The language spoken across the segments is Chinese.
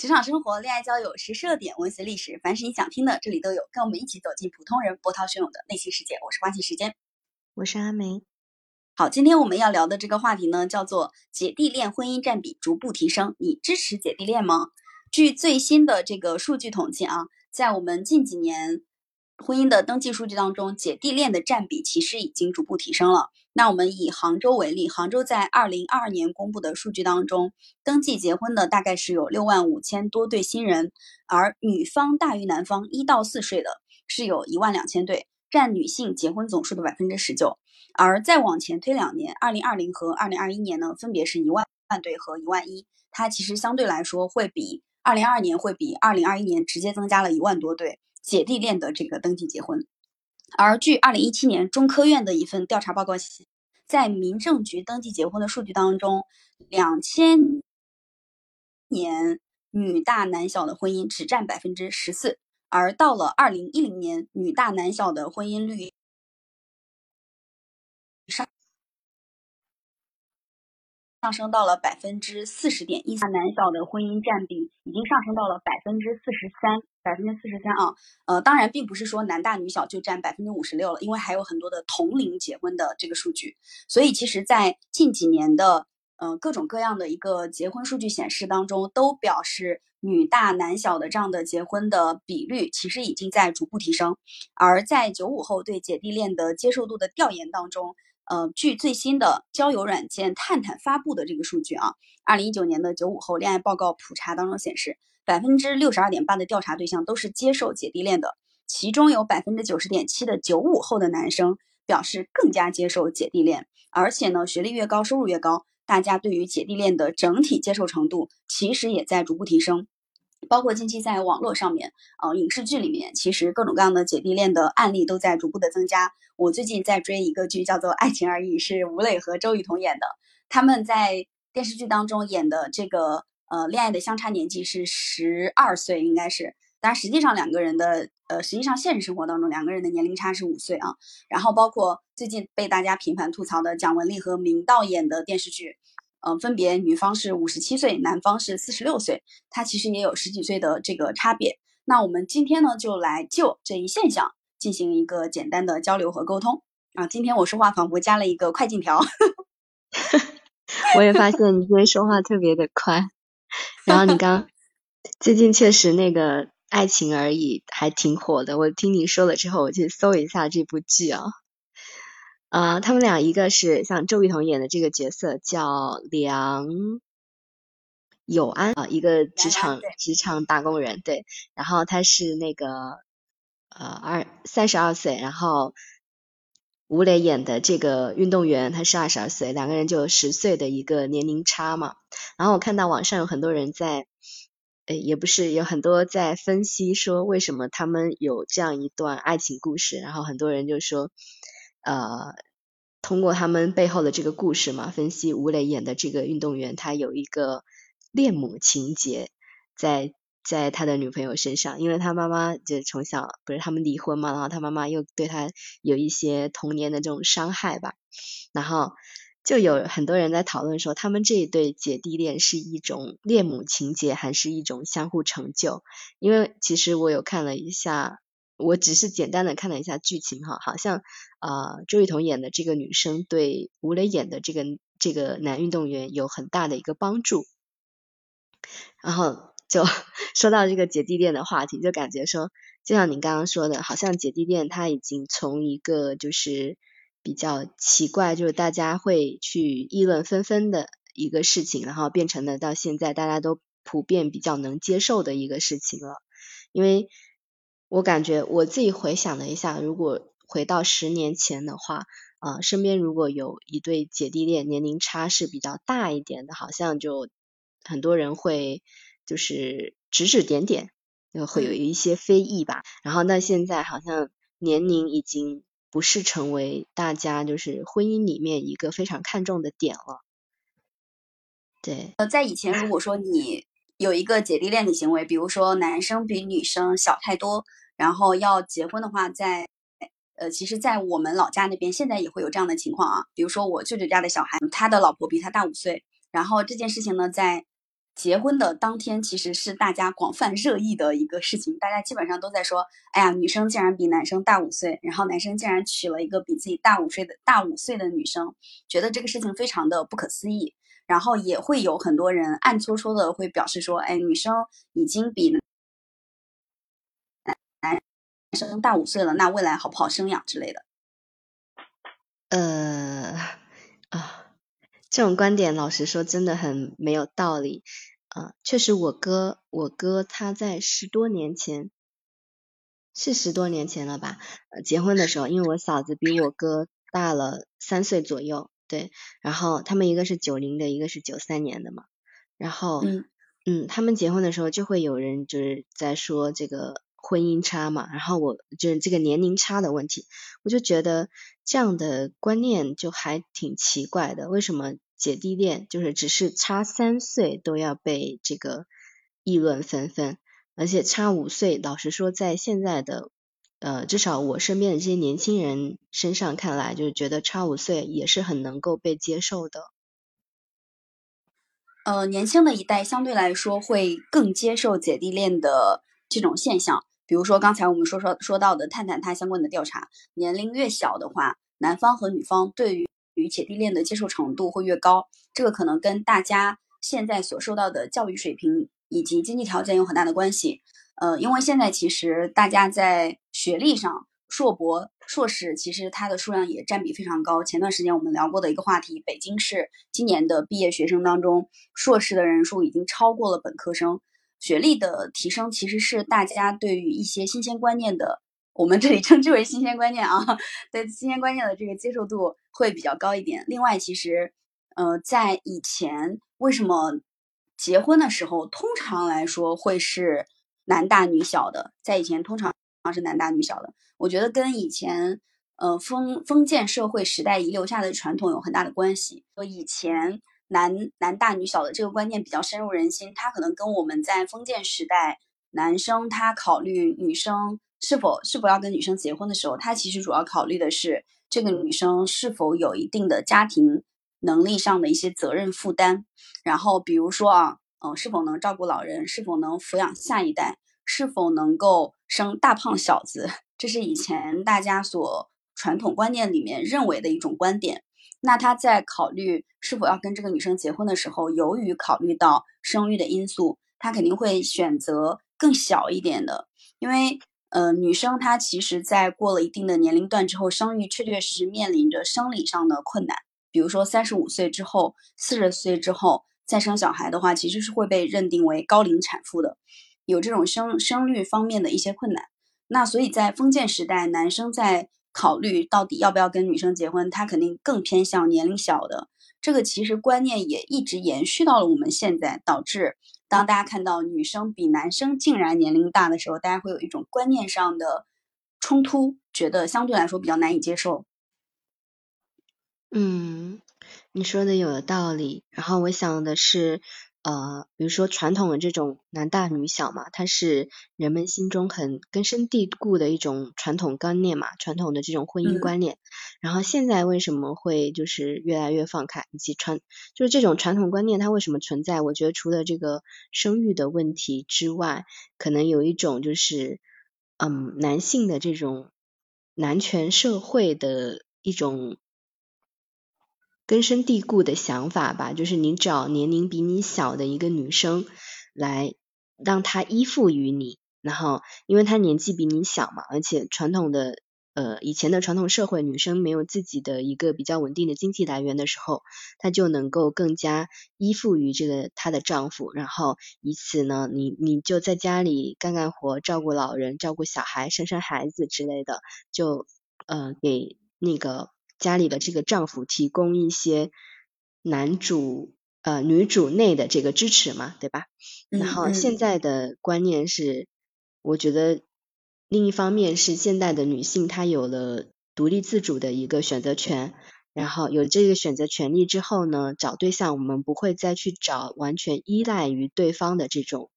职场生活、恋爱交友、时事热点、文学历史，凡是你想听的，这里都有。跟我们一起走进普通人波涛汹涌的内心世界。我是花季时间，我是阿梅。好，今天我们要聊的这个话题呢，叫做姐弟恋婚姻占比逐步提升，你支持姐弟恋吗？据最新的这个数据统计啊，在我们近几年。婚姻的登记数据当中，姐弟恋的占比其实已经逐步提升了。那我们以杭州为例，杭州在二零二二年公布的数据当中，登记结婚的大概是有六万五千多对新人，而女方大于男方一到四岁的是有一万两千对，占女性结婚总数的百分之十九。而再往前推两年，二零二零和二零二一年呢，分别是一万万对和一万一，它其实相对来说会比二零二二年会比二零二一年直接增加了一万多对。姐弟恋的这个登记结婚，而据二零一七年中科院的一份调查报告显，在民政局登记结婚的数据当中，两千年女大男小的婚姻只占百分之十四，而到了二零一零年，女大男小的婚姻率上升到了百分之四十点一，男小的婚姻占比已经上升到了百分之四十三，百分之四十三啊，呃，当然并不是说男大女小就占百分之五十六了，因为还有很多的同龄结婚的这个数据，所以其实，在近几年的呃各种各样的一个结婚数据显示当中，都表示女大男小的这样的结婚的比率其实已经在逐步提升，而在九五后对姐弟恋的接受度的调研当中。呃，据最新的交友软件探探发布的这个数据啊，二零一九年的九五后恋爱报告普查当中显示，百分之六十二点八的调查对象都是接受姐弟恋的，其中有百分之九十点七的九五后的男生表示更加接受姐弟恋，而且呢，学历越高，收入越高，大家对于姐弟恋的整体接受程度其实也在逐步提升。包括近期在网络上面，呃，影视剧里面，其实各种各样的姐弟恋的案例都在逐步的增加。我最近在追一个剧，叫做《爱情而已》，是吴磊和周雨彤演的。他们在电视剧当中演的这个，呃，恋爱的相差年纪是十二岁，应该是。但实际上两个人的，呃，实际上现实生活当中两个人的年龄差是五岁啊。然后包括最近被大家频繁吐槽的蒋雯丽和明道演的电视剧。嗯，分别女方是五十七岁，男方是四十六岁，他其实也有十几岁的这个差别。那我们今天呢，就来就这一现象进行一个简单的交流和沟通啊。今天我说话仿佛加了一个快进条，我也发现你今天说话特别的快。然后你刚最近确实那个爱情而已还挺火的，我听你说了之后，我去搜一下这部剧啊。啊，他们俩一个是像周雨彤演的这个角色叫梁友安啊，一个职场职场打工人，对，然后他是那个呃二三十二岁，然后吴磊演的这个运动员他是二十二岁，两个人就十岁的一个年龄差嘛。然后我看到网上有很多人在，诶，也不是有很多在分析说为什么他们有这样一段爱情故事，然后很多人就说。呃，通过他们背后的这个故事嘛，分析吴磊演的这个运动员，他有一个恋母情节在在他的女朋友身上，因为他妈妈就从小不是他们离婚嘛，然后他妈妈又对他有一些童年的这种伤害吧，然后就有很多人在讨论说，他们这一对姐弟恋是一种恋母情节，还是一种相互成就？因为其实我有看了一下。我只是简单的看了一下剧情哈，好像呃周雨彤演的这个女生对吴磊演的这个这个男运动员有很大的一个帮助，然后就 说到这个姐弟恋的话题，就感觉说，就像您刚刚说的，好像姐弟恋它已经从一个就是比较奇怪，就是大家会去议论纷纷的一个事情，然后变成了到现在大家都普遍比较能接受的一个事情了，因为。我感觉我自己回想了一下，如果回到十年前的话，啊，身边如果有一对姐弟恋，年龄差是比较大一点的，好像就很多人会就是指指点点，会有一些非议吧。然后那现在好像年龄已经不是成为大家就是婚姻里面一个非常看重的点了。对，呃，在以前如果说你有一个姐弟恋的行为，比如说男生比女生小太多。然后要结婚的话，在呃，其实，在我们老家那边，现在也会有这样的情况啊。比如说，我舅舅家的小孩，他的老婆比他大五岁。然后这件事情呢，在结婚的当天其实是大家广泛热议的一个事情，大家基本上都在说，哎呀，女生竟然比男生大五岁，然后男生竟然娶了一个比自己大五岁的大五岁的女生，觉得这个事情非常的不可思议。然后也会有很多人暗搓搓的会表示说，哎，女生已经比男男生大五岁了，那未来好不好生养之类的。呃啊，这种观点，老实说，真的很没有道理。啊，确实，我哥，我哥他在十多年前，是十多年前了吧？结婚的时候，因为我嫂子比我哥大了三岁左右。对，然后他们一个是九零的，一个是九三年的嘛，然后，嗯，嗯，他们结婚的时候就会有人就是在说这个婚姻差嘛，然后我就是这个年龄差的问题，我就觉得这样的观念就还挺奇怪的，为什么姐弟恋就是只是差三岁都要被这个议论纷纷，而且差五岁，老实说，在现在的。呃，至少我身边的这些年轻人身上看来，就是觉得差五岁也是很能够被接受的。呃，年轻的一代相对来说会更接受姐弟恋的这种现象。比如说刚才我们说说说到的探探它相关的调查，年龄越小的话，男方和女方对于与姐弟恋的接受程度会越高。这个可能跟大家现在所受到的教育水平以及经济条件有很大的关系。呃，因为现在其实大家在学历上，硕博、硕士其实它的数量也占比非常高。前段时间我们聊过的一个话题，北京市今年的毕业学生当中，硕士的人数已经超过了本科生。学历的提升其实是大家对于一些新鲜观念的，我们这里称之为新鲜观念啊，对新鲜观念的这个接受度会比较高一点。另外，其实，呃，在以前为什么结婚的时候通常来说会是？男大女小的，在以前通常啊是男大女小的。我觉得跟以前呃封封建社会时代遗留下的传统有很大的关系。说以前男男大女小的这个观念比较深入人心，它可能跟我们在封建时代男生他考虑女生是否是否要跟女生结婚的时候，他其实主要考虑的是这个女生是否有一定的家庭能力上的一些责任负担。然后比如说啊。嗯，是否能照顾老人？是否能抚养下一代？是否能够生大胖小子？这是以前大家所传统观念里面认为的一种观点。那他在考虑是否要跟这个女生结婚的时候，由于考虑到生育的因素，他肯定会选择更小一点的。因为，呃，女生她其实，在过了一定的年龄段之后，生育确确实实面临着生理上的困难。比如说，三十五岁之后，四十岁之后。再生小孩的话，其实是会被认定为高龄产妇的，有这种生生育方面的一些困难。那所以在封建时代，男生在考虑到底要不要跟女生结婚，他肯定更偏向年龄小的。这个其实观念也一直延续到了我们现在，导致当大家看到女生比男生竟然年龄大的时候，大家会有一种观念上的冲突，觉得相对来说比较难以接受。嗯。你说的有道理，然后我想的是，呃，比如说传统的这种男大女小嘛，它是人们心中很根深蒂固的一种传统观念嘛，传统的这种婚姻观念。然后现在为什么会就是越来越放开，以及传就是这种传统观念它为什么存在？我觉得除了这个生育的问题之外，可能有一种就是，嗯，男性的这种男权社会的一种。根深蒂固的想法吧，就是你找年龄比你小的一个女生来让她依附于你，然后因为她年纪比你小嘛，而且传统的呃以前的传统社会，女生没有自己的一个比较稳定的经济来源的时候，她就能够更加依附于这个她的丈夫，然后以此呢，你你就在家里干干活，照顾老人，照顾小孩，生生孩子之类的，就呃给那个。家里的这个丈夫提供一些男主呃女主内的这个支持嘛，对吧？然后现在的观念是，我觉得另一方面是现代的女性她有了独立自主的一个选择权，然后有这个选择权利之后呢，找对象我们不会再去找完全依赖于对方的这种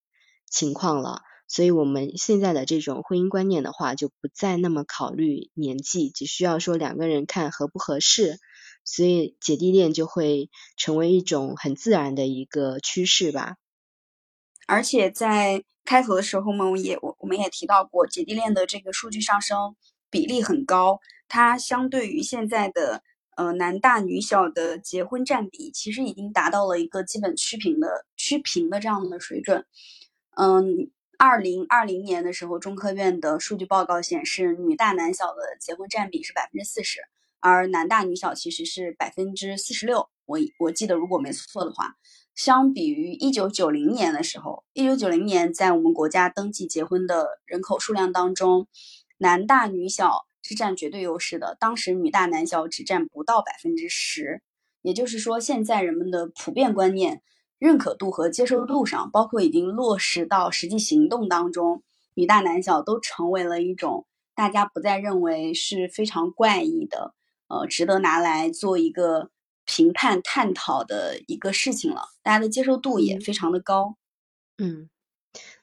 情况了。所以我们现在的这种婚姻观念的话，就不再那么考虑年纪，只需要说两个人看合不合适，所以姐弟恋就会成为一种很自然的一个趋势吧。而且在开头的时候嘛，我也我我们也提到过，姐弟恋的这个数据上升比例很高，它相对于现在的呃男大女小的结婚占比，其实已经达到了一个基本趋平的趋平的这样的水准。嗯，二零二零年的时候，中科院的数据报告显示，女大男小的结婚占比是百分之四十，而男大女小其实是百分之四十六。我我记得如果没错的话。相比于一九九零年的时候，一九九零年在我们国家登记结婚的人口数量当中，男大女小是占绝对优势的。当时女大男小只占不到百分之十，也就是说，现在人们的普遍观念、认可度和接受度上，包括已经落实到实际行动当中，女大男小都成为了一种大家不再认为是非常怪异的，呃，值得拿来做一个。评判探讨的一个事情了，大家的接受度也非常的高。嗯，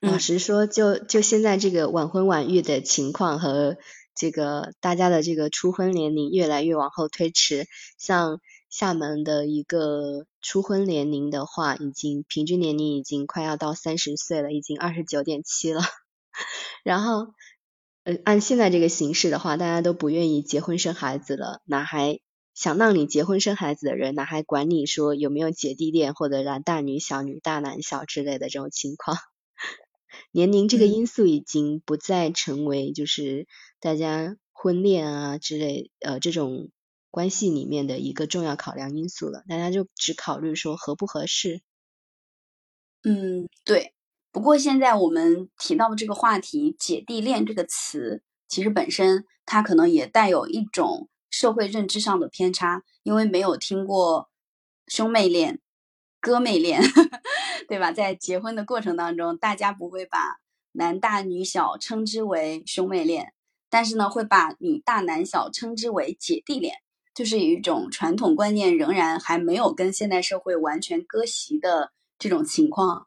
老实说，就就现在这个晚婚晚育的情况和这个大家的这个初婚年龄越来越往后推迟，像厦门的一个初婚年龄的话，已经平均年龄已经快要到三十岁了，已经二十九点七了。然后，呃，按现在这个形式的话，大家都不愿意结婚生孩子了，哪还？想让你结婚生孩子的人，哪还管你说有没有姐弟恋或者男大女小、女大男小之类的这种情况？年龄这个因素已经不再成为就是大家婚恋啊之类呃这种关系里面的一个重要考量因素了，大家就只考虑说合不合适。嗯，对。不过现在我们提到的这个话题“姐弟恋”这个词，其实本身它可能也带有一种。社会认知上的偏差，因为没有听过兄妹恋、哥妹恋，对吧？在结婚的过程当中，大家不会把男大女小称之为兄妹恋，但是呢，会把女大男小称之为姐弟恋，就是一种传统观念仍然还没有跟现代社会完全割席的这种情况。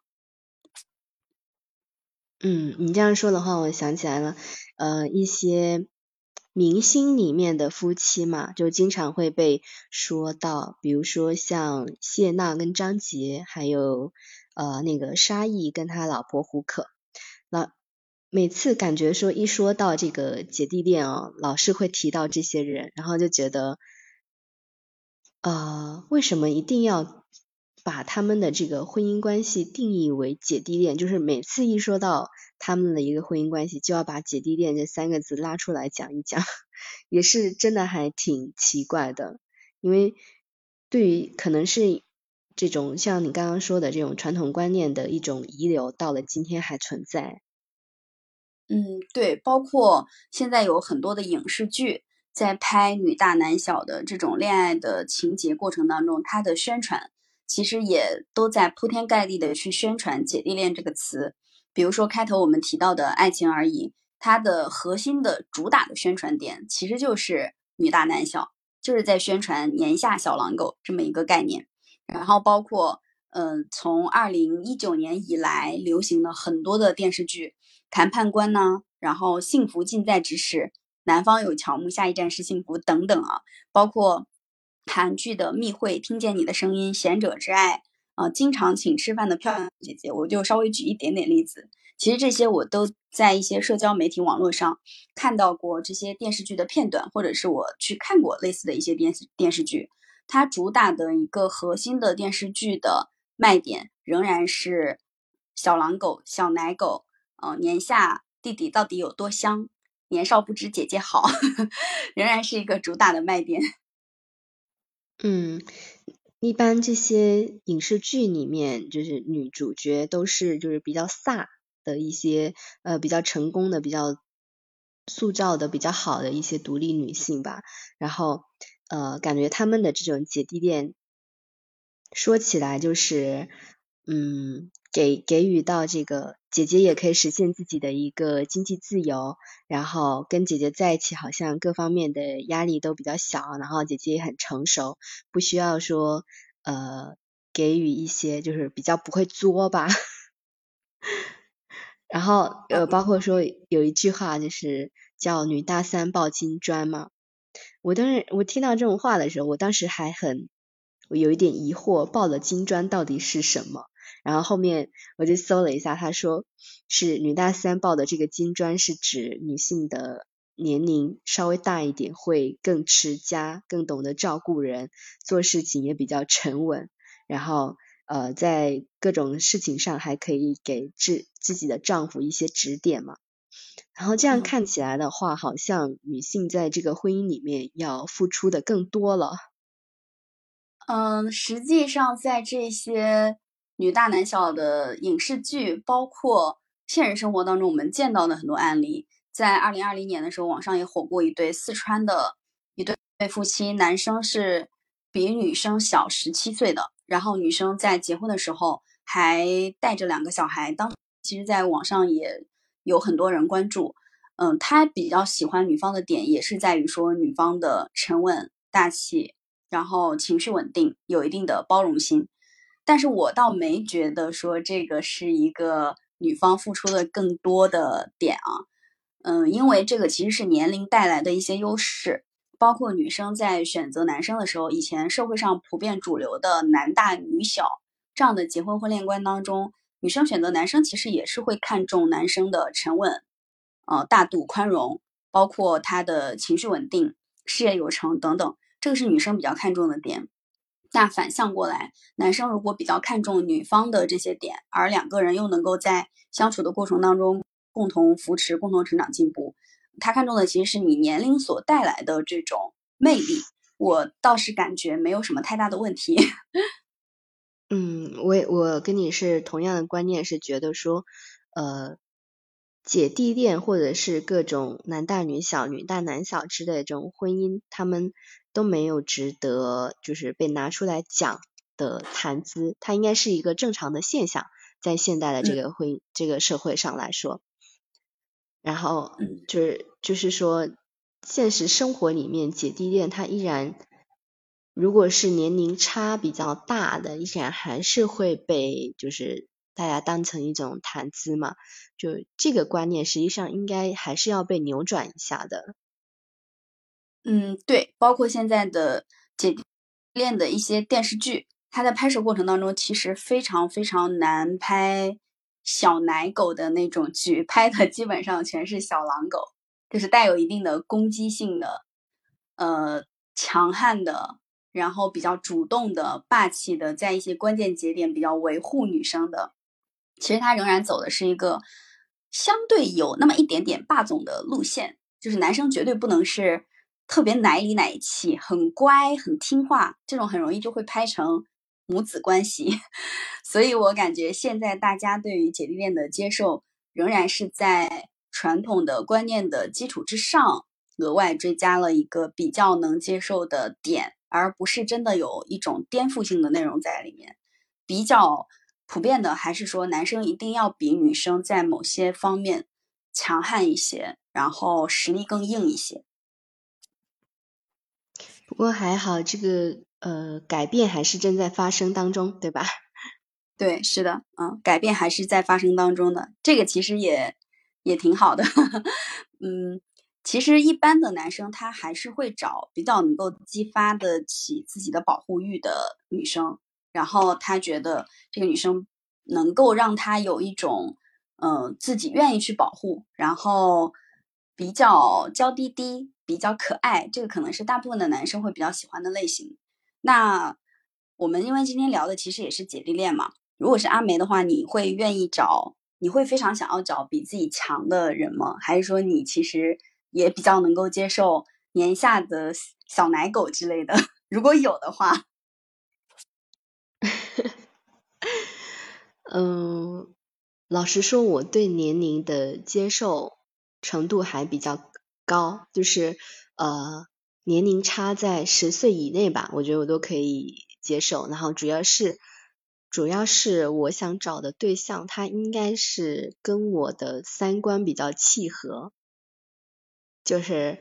嗯，你这样说的话，我想起来了，呃，一些。明星里面的夫妻嘛，就经常会被说到，比如说像谢娜跟张杰，还有呃那个沙溢跟他老婆胡可。那每次感觉说一说到这个姐弟恋哦，老是会提到这些人，然后就觉得，呃，为什么一定要把他们的这个婚姻关系定义为姐弟恋？就是每次一说到。他们的一个婚姻关系就要把姐弟恋这三个字拉出来讲一讲，也是真的还挺奇怪的。因为对于可能是这种像你刚刚说的这种传统观念的一种遗留，到了今天还存在。嗯，对，包括现在有很多的影视剧在拍女大男小的这种恋爱的情节过程当中，它的宣传其实也都在铺天盖地的去宣传姐弟恋这个词。比如说开头我们提到的《爱情而已》，它的核心的主打的宣传点其实就是女大男小，就是在宣传年下小狼狗这么一个概念。然后包括，嗯，从二零一九年以来流行的很多的电视剧，《谈判官》呢，然后《幸福近在咫尺》，《南方有乔木，下一站是幸福》等等啊，包括韩剧的《密会》，听见你的声音，《贤者之爱》。啊，经常请吃饭的漂亮姐姐，我就稍微举一点点例子。其实这些我都在一些社交媒体网络上看到过这些电视剧的片段，或者是我去看过类似的一些电视电视剧。它主打的一个核心的电视剧的卖点仍然是小狼狗、小奶狗。嗯，年下弟弟到底有多香？年少不知姐姐好，仍然是一个主打的卖点。嗯。一般这些影视剧里面，就是女主角都是就是比较飒的一些呃比较成功的、比较塑造的比较好的一些独立女性吧。然后呃感觉他们的这种姐弟恋，说起来就是嗯给给予到这个。姐姐也可以实现自己的一个经济自由，然后跟姐姐在一起，好像各方面的压力都比较小，然后姐姐也很成熟，不需要说呃给予一些就是比较不会作吧。然后呃包括说有一句话就是叫女大三抱金砖嘛，我当时我听到这种话的时候，我当时还很我有一点疑惑，抱了金砖到底是什么？然后后面我就搜了一下，他说是女大三抱的这个金砖是指女性的年龄稍微大一点，会更持家，更懂得照顾人，做事情也比较沉稳，然后呃在各种事情上还可以给自自己的丈夫一些指点嘛。然后这样看起来的话，好像女性在这个婚姻里面要付出的更多了。嗯，实际上在这些女大男小的影视剧，包括现实生活当中我们见到的很多案例，在二零二零年的时候，网上也火过一对四川的一对对夫妻，男生是比女生小十七岁的，然后女生在结婚的时候还带着两个小孩，当其实在网上也有很多人关注。嗯，他比较喜欢女方的点也是在于说女方的沉稳大气。然后情绪稳定，有一定的包容心，但是我倒没觉得说这个是一个女方付出的更多的点啊，嗯，因为这个其实是年龄带来的一些优势，包括女生在选择男生的时候，以前社会上普遍主流的男大女小这样的结婚婚恋观当中，女生选择男生其实也是会看重男生的沉稳，呃，大度宽容，包括他的情绪稳定、事业有成等等。这个是女生比较看重的点，那反向过来，男生如果比较看重女方的这些点，而两个人又能够在相处的过程当中共同扶持、共同成长进步，他看重的其实是你年龄所带来的这种魅力。我倒是感觉没有什么太大的问题。嗯，我我跟你是同样的观念，是觉得说，呃。姐弟恋或者是各种男大女小、女大男小之类的这种婚姻，他们都没有值得就是被拿出来讲的谈资。它应该是一个正常的现象，在现代的这个婚这个社会上来说。然后就是就是说，现实生活里面姐弟恋，它依然如果是年龄差比较大的，依然还是会被就是。大家当成一种谈资嘛，就这个观念实际上应该还是要被扭转一下的。嗯，对，包括现在的姐弟恋的一些电视剧，它在拍摄过程当中其实非常非常难拍小奶狗的那种剧，拍的基本上全是小狼狗，就是带有一定的攻击性的，呃，强悍的。然后比较主动的、霸气的，在一些关键节点比较维护女生的。其实他仍然走的是一个相对有那么一点点霸总的路线，就是男生绝对不能是特别奶里奶气、很乖、很听话，这种很容易就会拍成母子关系。所以我感觉现在大家对于姐弟恋的接受，仍然是在传统的观念的基础之上，额外追加了一个比较能接受的点，而不是真的有一种颠覆性的内容在里面，比较。普遍的还是说，男生一定要比女生在某些方面强悍一些，然后实力更硬一些。不过还好，这个呃改变还是正在发生当中，对吧？对，是的，嗯，改变还是在发生当中的，这个其实也也挺好的。嗯，其实一般的男生他还是会找比较能够激发得起自己的保护欲的女生。然后他觉得这个女生能够让他有一种，嗯，自己愿意去保护，然后比较娇滴滴、比较可爱，这个可能是大部分的男生会比较喜欢的类型。那我们因为今天聊的其实也是姐弟恋嘛，如果是阿梅的话，你会愿意找？你会非常想要找比自己强的人吗？还是说你其实也比较能够接受年下的小奶狗之类的？如果有的话。嗯，老实说，我对年龄的接受程度还比较高，就是呃年龄差在十岁以内吧，我觉得我都可以接受。然后主要是主要是我想找的对象，他应该是跟我的三观比较契合，就是。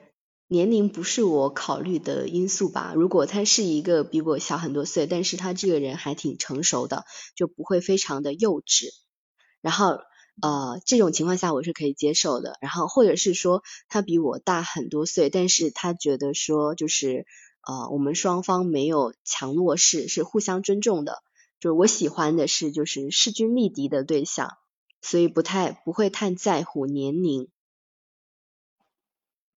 年龄不是我考虑的因素吧？如果他是一个比我小很多岁，但是他这个人还挺成熟的，就不会非常的幼稚。然后呃，这种情况下我是可以接受的。然后或者是说他比我大很多岁，但是他觉得说就是呃我们双方没有强弱势，是互相尊重的。就是我喜欢的是就是势均力敌的对象，所以不太不会太在乎年龄。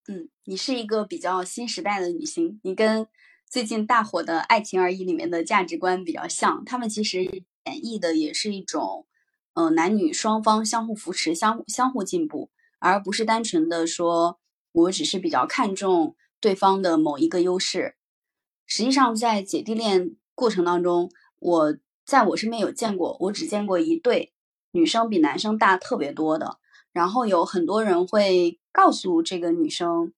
嗯，你是一个比较新时代的女性，你跟最近大火的《爱情而已》里面的价值观比较像。他们其实演绎的也是一种，呃，男女双方相互扶持、相相互进步，而不是单纯的说我只是比较看重对方的某一个优势。实际上，在姐弟恋过程当中，我在我身边有见过，我只见过一对女生比男生大特别多的，然后有很多人会。告诉这个女生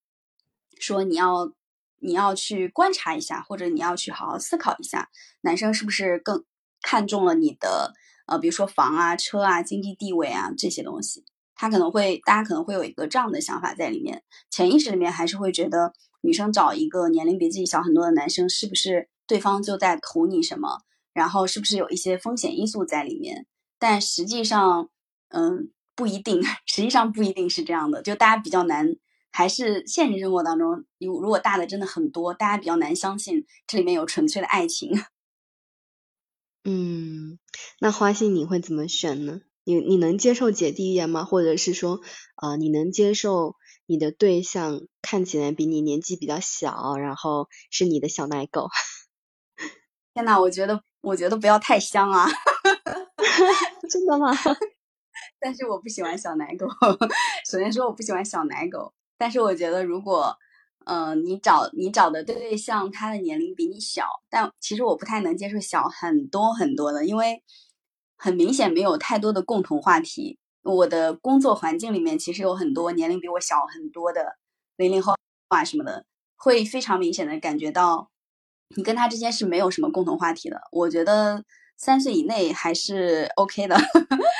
说：“你要，你要去观察一下，或者你要去好好思考一下，男生是不是更看重了你的呃，比如说房啊、车啊、经济地位啊这些东西。他可能会，大家可能会有一个这样的想法在里面，潜意识里面还是会觉得女生找一个年龄比自己小很多的男生，是不是对方就在图你什么？然后是不是有一些风险因素在里面？但实际上，嗯。”不一定，实际上不一定是这样的，就大家比较难，还是现实生活当中，如如果大的真的很多，大家比较难相信这里面有纯粹的爱情。嗯，那花心你会怎么选呢？你你能接受姐弟恋吗？或者是说，呃，你能接受你的对象看起来比你年纪比较小，然后是你的小奶狗？天呐，我觉得我觉得不要太香啊！真的吗？但是我不喜欢小奶狗。首先说我不喜欢小奶狗，但是我觉得如果，嗯，你找你找的对象他的年龄比你小，但其实我不太能接受小很多很多的，因为很明显没有太多的共同话题。我的工作环境里面其实有很多年龄比我小很多的零零后啊什么的，会非常明显的感觉到你跟他之间是没有什么共同话题的。我觉得。三岁以内还是 OK 的，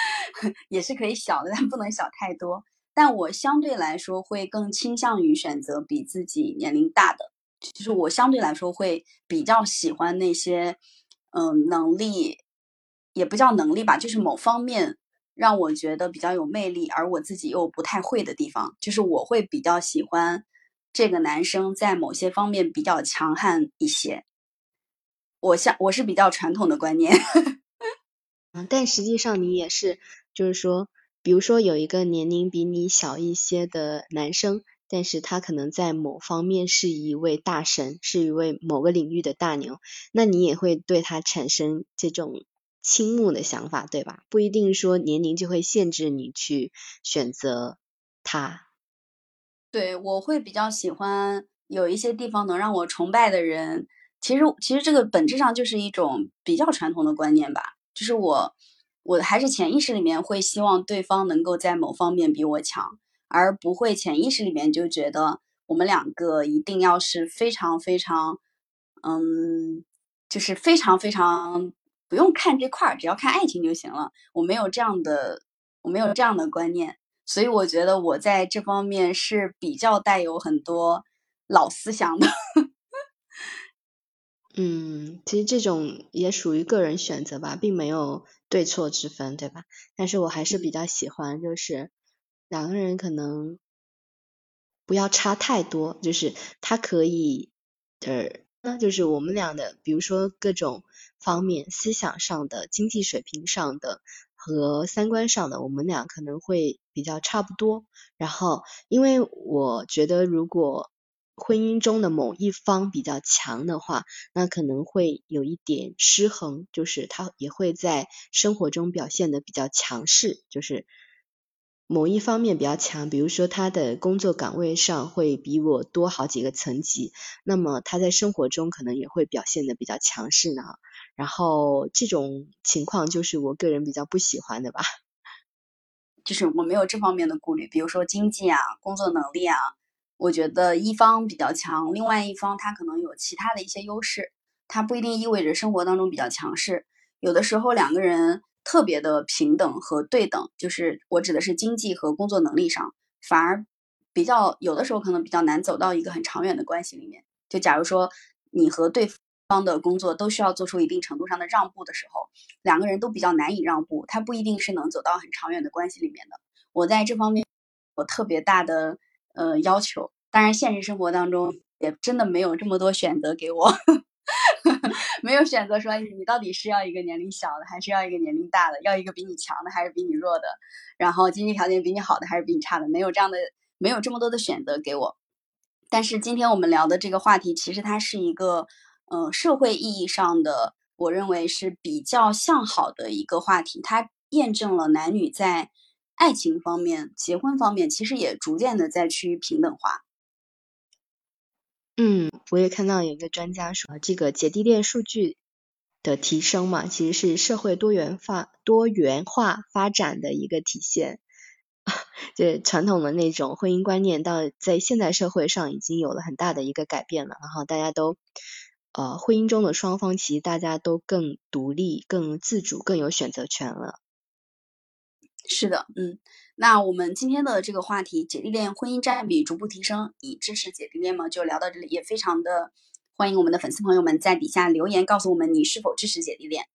也是可以小的，但不能小太多。但我相对来说会更倾向于选择比自己年龄大的，就是我相对来说会比较喜欢那些，嗯，能力也不叫能力吧，就是某方面让我觉得比较有魅力，而我自己又不太会的地方，就是我会比较喜欢这个男生在某些方面比较强悍一些。我像我是比较传统的观念，嗯，但实际上你也是，就是说，比如说有一个年龄比你小一些的男生，但是他可能在某方面是一位大神，是一位某个领域的大牛，那你也会对他产生这种倾慕的想法，对吧？不一定说年龄就会限制你去选择他。对，我会比较喜欢有一些地方能让我崇拜的人。其实，其实这个本质上就是一种比较传统的观念吧，就是我，我还是潜意识里面会希望对方能够在某方面比我强，而不会潜意识里面就觉得我们两个一定要是非常非常，嗯，就是非常非常不用看这块儿，只要看爱情就行了。我没有这样的，我没有这样的观念，所以我觉得我在这方面是比较带有很多老思想的。嗯，其实这种也属于个人选择吧，并没有对错之分，对吧？但是我还是比较喜欢，就是两个人可能不要差太多，就是他可以，呃，那就是我们俩的，比如说各种方面，思想上的、经济水平上的和三观上的，我们俩可能会比较差不多。然后，因为我觉得如果婚姻中的某一方比较强的话，那可能会有一点失衡，就是他也会在生活中表现的比较强势，就是某一方面比较强，比如说他的工作岗位上会比我多好几个层级，那么他在生活中可能也会表现的比较强势呢。然后这种情况就是我个人比较不喜欢的吧，就是我没有这方面的顾虑，比如说经济啊、工作能力啊。我觉得一方比较强，另外一方他可能有其他的一些优势，他不一定意味着生活当中比较强势。有的时候两个人特别的平等和对等，就是我指的是经济和工作能力上，反而比较有的时候可能比较难走到一个很长远的关系里面。就假如说你和对方的工作都需要做出一定程度上的让步的时候，两个人都比较难以让步，他不一定是能走到很长远的关系里面的。我在这方面有特别大的。呃，要求当然，现实生活当中也真的没有这么多选择给我。没有选择说你到底是要一个年龄小的，还是要一个年龄大的，要一个比你强的，还是比你弱的，然后经济条件比你好的，还是比你差的，没有这样的，没有这么多的选择给我。但是今天我们聊的这个话题，其实它是一个，呃，社会意义上的，我认为是比较向好的一个话题。它验证了男女在爱情方面、结婚方面，其实也逐渐的在趋于平等化。嗯，我也看到有一个专家说，这个姐弟恋数据的提升嘛，其实是社会多元化、多元化发展的一个体现。这传统的那种婚姻观念，到在现代社会上已经有了很大的一个改变了。然后大家都，呃，婚姻中的双方其实大家都更独立、更自主、更有选择权了。是的，嗯，那我们今天的这个话题，姐弟恋婚姻占比逐步提升，你支持姐弟恋吗？就聊到这里，也非常的欢迎我们的粉丝朋友们在底下留言，告诉我们你是否支持姐弟恋。